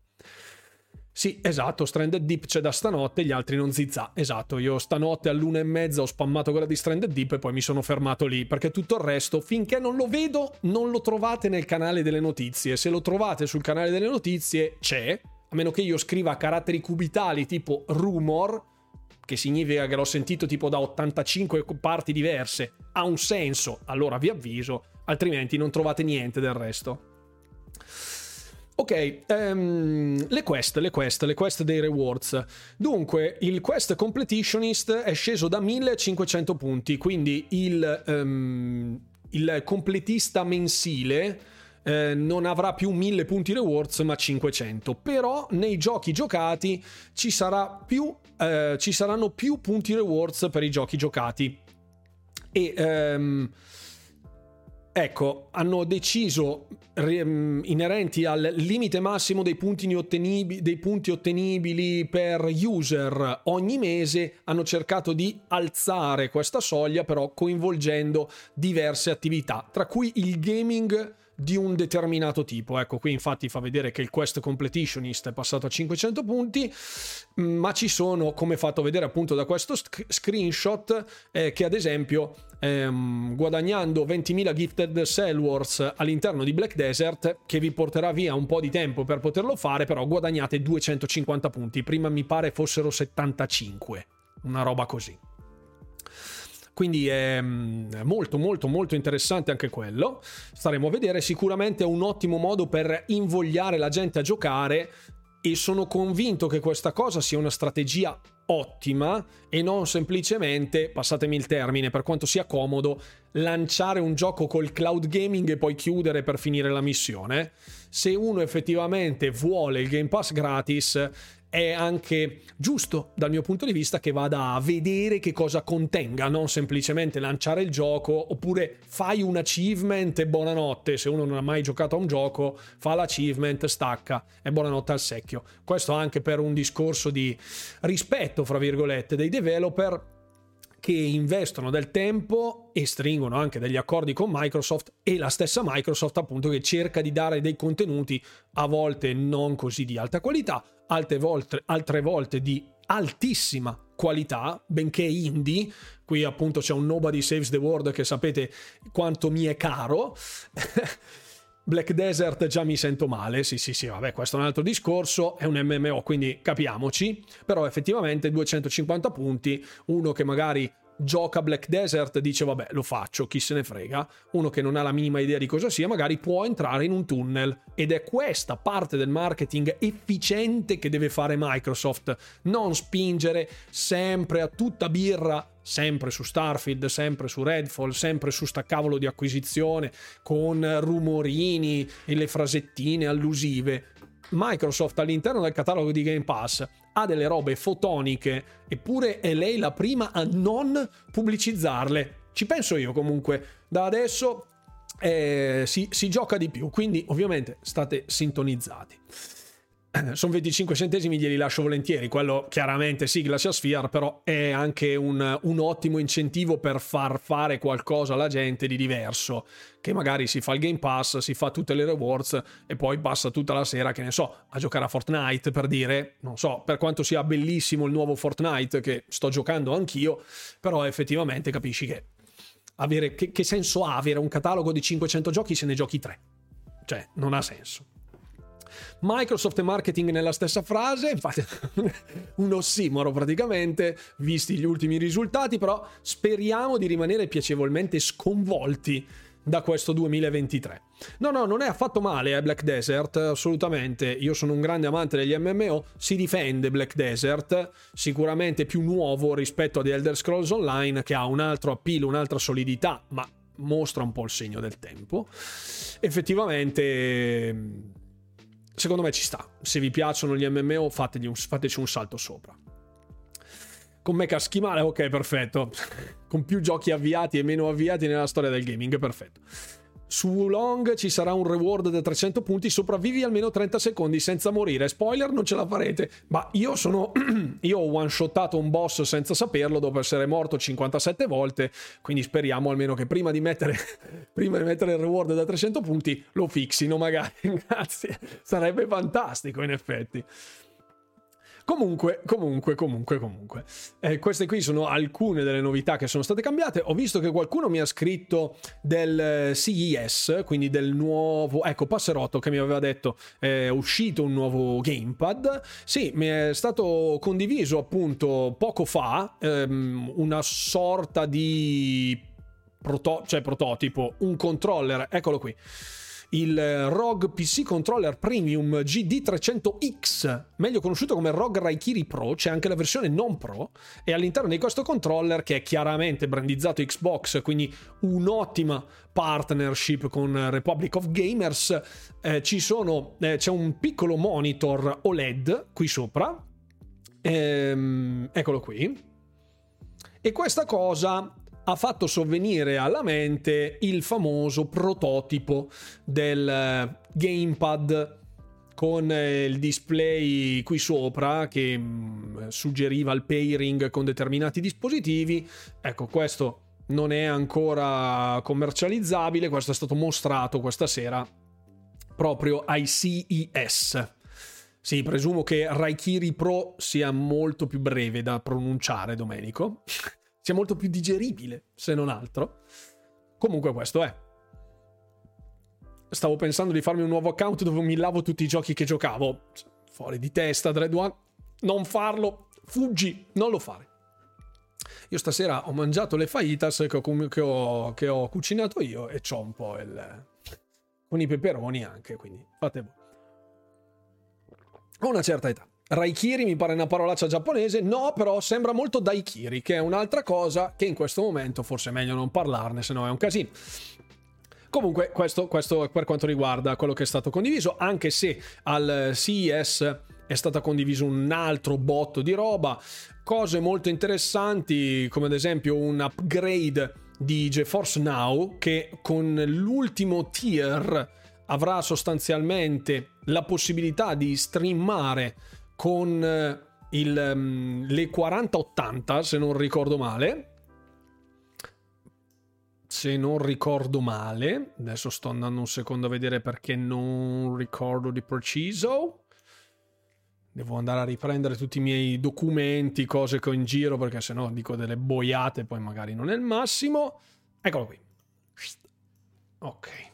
Sì, esatto, Stranded Deep c'è da stanotte, gli altri non zizza. Esatto, io stanotte all'una e mezza ho spammato quella di Stranded Deep e poi mi sono fermato lì, perché tutto il resto, finché non lo vedo, non lo trovate nel canale delle notizie. Se lo trovate sul canale delle notizie, c'è, a meno che io scriva caratteri cubitali tipo rumor, che significa che l'ho sentito tipo da 85 parti diverse, ha un senso, allora vi avviso, altrimenti non trovate niente del resto. Ok, um, le quest, le quest, le quest dei rewards. Dunque, il quest completionist è sceso da 1500 punti, quindi il, um, il completista mensile eh, non avrà più 1000 punti rewards ma 500 però nei giochi giocati ci, più, eh, ci saranno più punti rewards per i giochi giocati. E ehm, Ecco, hanno deciso inerenti al limite massimo dei punti, dei punti ottenibili per user ogni mese, hanno cercato di alzare questa soglia però coinvolgendo diverse attività, tra cui il gaming di un determinato tipo. Ecco, qui infatti fa vedere che il quest completionist è passato a 500 punti, ma ci sono, come fatto vedere appunto da questo sc- screenshot, eh, che ad esempio ehm, guadagnando 20.000 gifted cell wars all'interno di Black Desert, che vi porterà via un po' di tempo per poterlo fare, però guadagnate 250 punti. Prima mi pare fossero 75, una roba così. Quindi è mm, molto molto molto interessante anche quello. Staremo a vedere, sicuramente è un ottimo modo per invogliare la gente a giocare e sono convinto che questa cosa sia una strategia ottima e non semplicemente, passatemi il termine, per quanto sia comodo, lanciare un gioco col cloud gaming e poi chiudere per finire la missione. Se uno effettivamente vuole il Game Pass gratis, è anche giusto dal mio punto di vista che vada a vedere che cosa contenga, non semplicemente lanciare il gioco oppure fai un achievement e buonanotte, se uno non ha mai giocato a un gioco fa l'achievement, stacca e buonanotte al secchio. Questo anche per un discorso di rispetto, fra virgolette, dei developer che investono del tempo e stringono anche degli accordi con Microsoft e la stessa Microsoft appunto che cerca di dare dei contenuti a volte non così di alta qualità, altre volte, altre volte di altissima qualità, benché indie. Qui appunto c'è un Nobody Saves the World che sapete quanto mi è caro. Black Desert già mi sento male, sì sì sì, vabbè questo è un altro discorso, è un MMO quindi capiamoci, però effettivamente 250 punti, uno che magari gioca Black Desert dice vabbè lo faccio, chi se ne frega, uno che non ha la minima idea di cosa sia magari può entrare in un tunnel. Ed è questa parte del marketing efficiente che deve fare Microsoft, non spingere sempre a tutta birra sempre su Starfield, sempre su Redfall, sempre su sta cavolo di acquisizione, con rumorini e le frasettine allusive. Microsoft all'interno del catalogo di Game Pass ha delle robe fotoniche, eppure è lei la prima a non pubblicizzarle. Ci penso io comunque. Da adesso eh, si, si gioca di più, quindi ovviamente state sintonizzati. sono 25 centesimi, glieli lascio volentieri. Quello chiaramente sì, Glacial Sphere, però è anche un, un, ottimo incentivo per far fare qualcosa alla gente di diverso. Che magari si fa il Game Pass, si fa tutte le rewards e poi passa tutta la sera, che ne so, a giocare a Fortnite per dire. Non so, per quanto sia bellissimo il nuovo Fortnite, che sto giocando anch'io, però effettivamente capisci che, avere, che, che senso ha avere un catalogo di 500 giochi se ne giochi 3? Cioè, non ha senso. Microsoft e marketing nella stessa frase, infatti un ossimoro praticamente, visti gli ultimi risultati, però speriamo di rimanere piacevolmente sconvolti da questo 2023. No, no, non è affatto male eh, Black Desert, assolutamente. Io sono un grande amante degli MMO, si difende Black Desert, sicuramente più nuovo rispetto ad Elder Scrolls Online che ha un altro appeal, un'altra solidità, ma mostra un po' il segno del tempo. Effettivamente secondo me ci sta. Se vi piacciono gli MMO, un, fateci un salto sopra. Con me caschi male, ok, perfetto. Con più giochi avviati e meno avviati nella storia del gaming, perfetto. Su Long ci sarà un reward da 300 punti, sopravvivi almeno 30 secondi senza morire. Spoiler, non ce la farete. Ma io sono. io ho one-shottato un boss senza saperlo dopo essere morto 57 volte. Quindi speriamo almeno che prima di mettere, prima di mettere il reward da 300 punti lo fixino, magari. Grazie. Sarebbe fantastico, in effetti. Comunque, comunque, comunque, comunque. Eh, queste qui sono alcune delle novità che sono state cambiate. Ho visto che qualcuno mi ha scritto del eh, CES, quindi del nuovo... Ecco, Passerotto che mi aveva detto è uscito un nuovo gamepad. Sì, mi è stato condiviso appunto poco fa ehm, una sorta di... Proto- cioè prototipo, un controller, eccolo qui il ROG PC Controller Premium GD300X, meglio conosciuto come ROG Raikiri Pro, c'è anche la versione non Pro e all'interno di questo controller che è chiaramente brandizzato Xbox, quindi un'ottima partnership con Republic of Gamers, eh, sono, eh, c'è un piccolo monitor OLED qui sopra, ehm, eccolo qui, e questa cosa ha fatto sovvenire alla mente il famoso prototipo del eh, gamepad con eh, il display qui sopra che mm, suggeriva il pairing con determinati dispositivi. Ecco, questo non è ancora commercializzabile, questo è stato mostrato questa sera proprio ai CES. Sì, presumo che Raikiri Pro sia molto più breve da pronunciare, Domenico. Sia molto più digeribile, se non altro. Comunque questo è. Stavo pensando di farmi un nuovo account dove mi lavo tutti i giochi che giocavo. Fuori di testa, Dread One. Non farlo. Fuggi, non lo fare. Io stasera ho mangiato le fajitas che ho, che ho, che ho cucinato io e c'ho un po' il... con i peperoni anche, quindi fate voi. Ho una certa età. Raikiri mi pare una parolaccia giapponese, no, però sembra molto Daikiri, che è un'altra cosa che in questo momento forse è meglio non parlarne, se no è un casino. Comunque, questo, questo per quanto riguarda quello che è stato condiviso, anche se al CES è stato condiviso un altro botto di roba, cose molto interessanti, come ad esempio un upgrade di GeForce Now, che con l'ultimo tier avrà sostanzialmente la possibilità di streamare con eh, il, um, le 4080, se non ricordo male. Se non ricordo male, adesso sto andando un secondo a vedere perché non ricordo di preciso. Devo andare a riprendere tutti i miei documenti, cose che ho in giro, perché se no dico delle boiate, poi magari non è il massimo. Eccolo qui. Ok.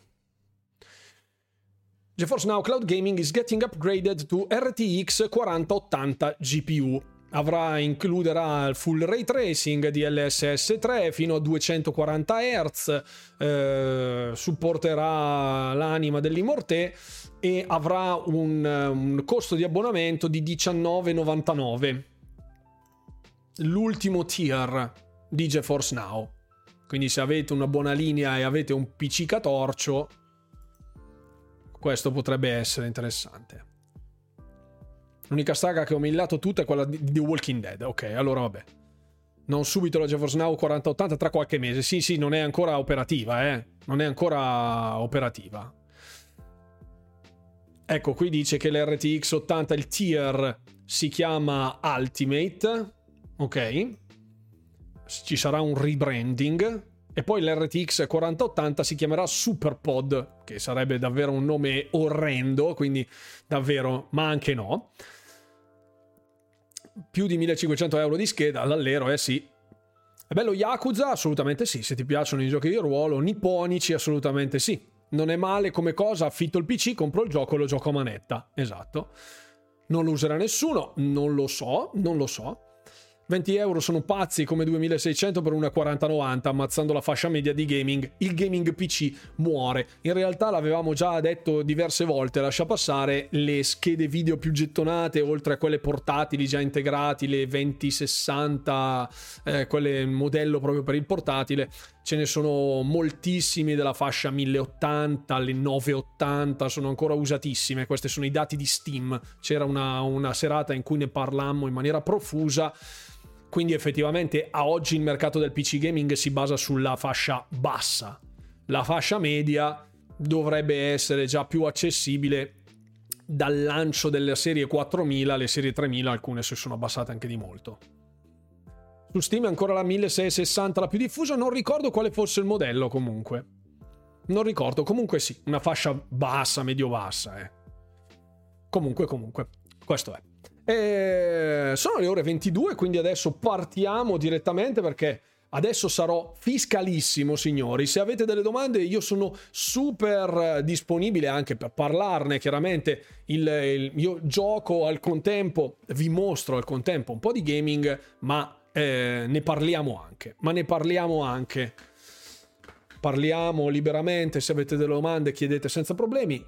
GeForce Now Cloud Gaming is getting upgraded to RTX 4080 GPU. Avrà, includerà full ray tracing di LSS 3 fino a 240 Hz, eh, supporterà l'anima dell'Immorte e avrà un, un costo di abbonamento di 19,99. L'ultimo tier di GeForce Now. Quindi se avete una buona linea e avete un PC catorcio, questo potrebbe essere interessante. L'unica saga che ho millato tutta è quella di The Walking Dead. Ok, allora vabbè. Non subito la GeForce Now 4080 tra qualche mese. Sì, sì, non è ancora operativa, eh. Non è ancora operativa. Ecco, qui dice che l'RTX 80, il tier, si chiama Ultimate. Ok. Ci sarà un rebranding e poi l'RTX 4080 si chiamerà SuperPod, che sarebbe davvero un nome orrendo, quindi davvero, ma anche no. Più di 1500 euro di scheda all'allero, eh sì. È bello Yakuza? Assolutamente sì. Se ti piacciono i giochi di ruolo, nipponici, assolutamente sì. Non è male come cosa, affitto il PC, compro il gioco e lo gioco a manetta. Esatto. Non lo userà nessuno? Non lo so, non lo so. 20 euro sono pazzi come 2600 per una 4090 ammazzando la fascia media di gaming. Il gaming PC muore. In realtà l'avevamo già detto diverse volte, lascia passare le schede video più gettonate, oltre a quelle portatili già integrati, le 2060, eh, quelle modello proprio per il portatile. Ce ne sono moltissimi della fascia 1080, le 980, sono ancora usatissime. Questi sono i dati di Steam. C'era una, una serata in cui ne parlammo in maniera profusa. Quindi effettivamente a oggi il mercato del PC gaming si basa sulla fascia bassa. La fascia media dovrebbe essere già più accessibile dal lancio delle serie 4000 alle serie 3000, alcune si sono abbassate anche di molto. Su Steam è ancora la 1660 la più diffusa, non ricordo quale fosse il modello comunque. Non ricordo, comunque sì, una fascia bassa, medio-bassa. Eh. Comunque, comunque, questo è. E sono le ore 22, quindi adesso partiamo direttamente perché adesso sarò fiscalissimo, signori. Se avete delle domande, io sono super disponibile anche per parlarne. Chiaramente il, il, io gioco al contempo, vi mostro al contempo un po' di gaming, ma eh, ne parliamo anche. Ma ne parliamo anche. Parliamo liberamente. Se avete delle domande, chiedete senza problemi.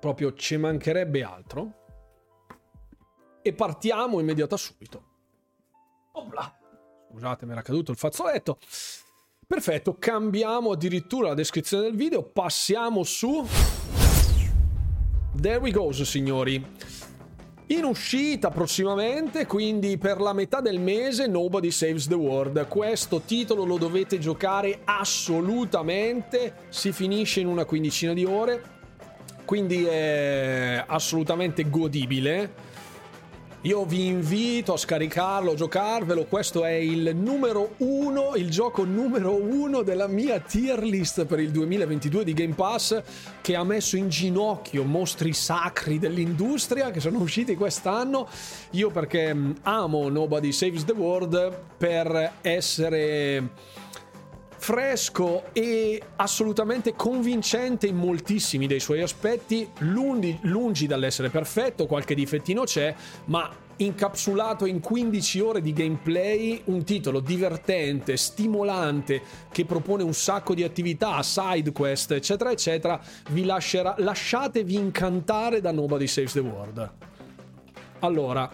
Proprio ci mancherebbe altro e partiamo immediata subito. Obla. Scusate, mi era caduto il fazzoletto. Perfetto, cambiamo addirittura la descrizione del video, passiamo su... There we go, signori. In uscita prossimamente, quindi per la metà del mese, Nobody Saves the World. Questo titolo lo dovete giocare assolutamente, si finisce in una quindicina di ore, quindi è assolutamente godibile io vi invito a scaricarlo, a giocarvelo. Questo è il numero uno, il gioco numero uno della mia tier list per il 2022 di Game Pass, che ha messo in ginocchio mostri sacri dell'industria che sono usciti quest'anno. Io perché mm, amo Nobody Saves the World per essere fresco e assolutamente convincente in moltissimi dei suoi aspetti, lungi, lungi dall'essere perfetto, qualche difettino c'è, ma incapsulato in 15 ore di gameplay, un titolo divertente, stimolante, che propone un sacco di attività, side quest, eccetera, eccetera, vi lascerà, lasciatevi incantare da Nobody Saves the World. Allora,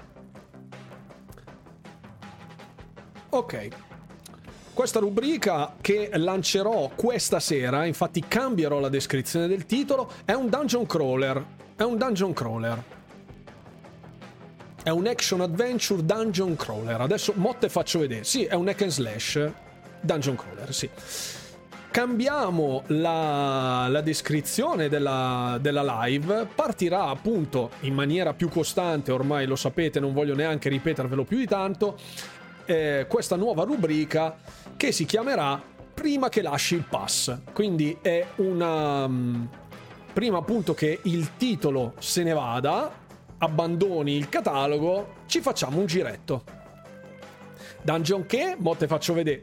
ok. Questa rubrica che lancerò questa sera, infatti cambierò la descrizione del titolo, è un dungeon crawler. È un dungeon crawler. È un action adventure dungeon crawler. Adesso motte faccio vedere. Sì, è un hack and slash dungeon crawler, sì. Cambiamo la, la descrizione della, della live. Partirà appunto in maniera più costante, ormai lo sapete, non voglio neanche ripetervelo più di tanto. Eh, questa nuova rubrica che si chiamerà Prima che lasci il pass. Quindi è una... Mm, prima appunto che il titolo se ne vada, abbandoni il catalogo, ci facciamo un giretto. Dungeon che? Mo te faccio vedere.